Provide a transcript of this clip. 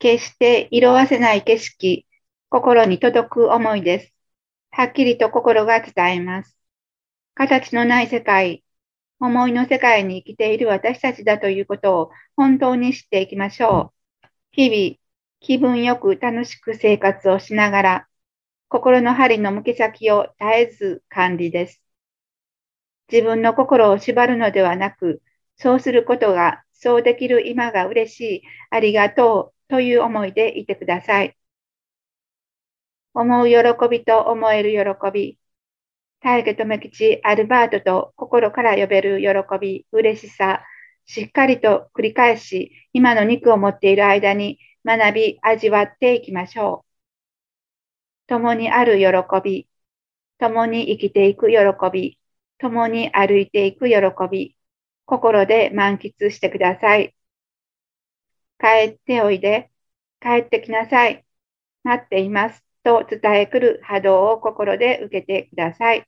決して色あせない景色、心に届く思いです。はっきりと心が伝えます。形のない世界、思いの世界に生きている私たちだということを本当に知っていきましょう。日々、気分よく楽しく生活をしながら、心の針の向け先を絶えず管理です。自分の心を縛るのではなく、そうすることが、そうできる今が嬉しい、ありがとうという思いでいてください。思う喜びと思える喜び、大家留吉、アルバートと心から呼べる喜び、嬉しさ、しっかりと繰り返し、今の肉を持っている間に学び、味わっていきましょう。共にある喜び、共に生きていく喜び、共に歩いていく喜び、心で満喫してください。帰っておいで、帰ってきなさい。待っています。と伝えくる波動を心で受けてください。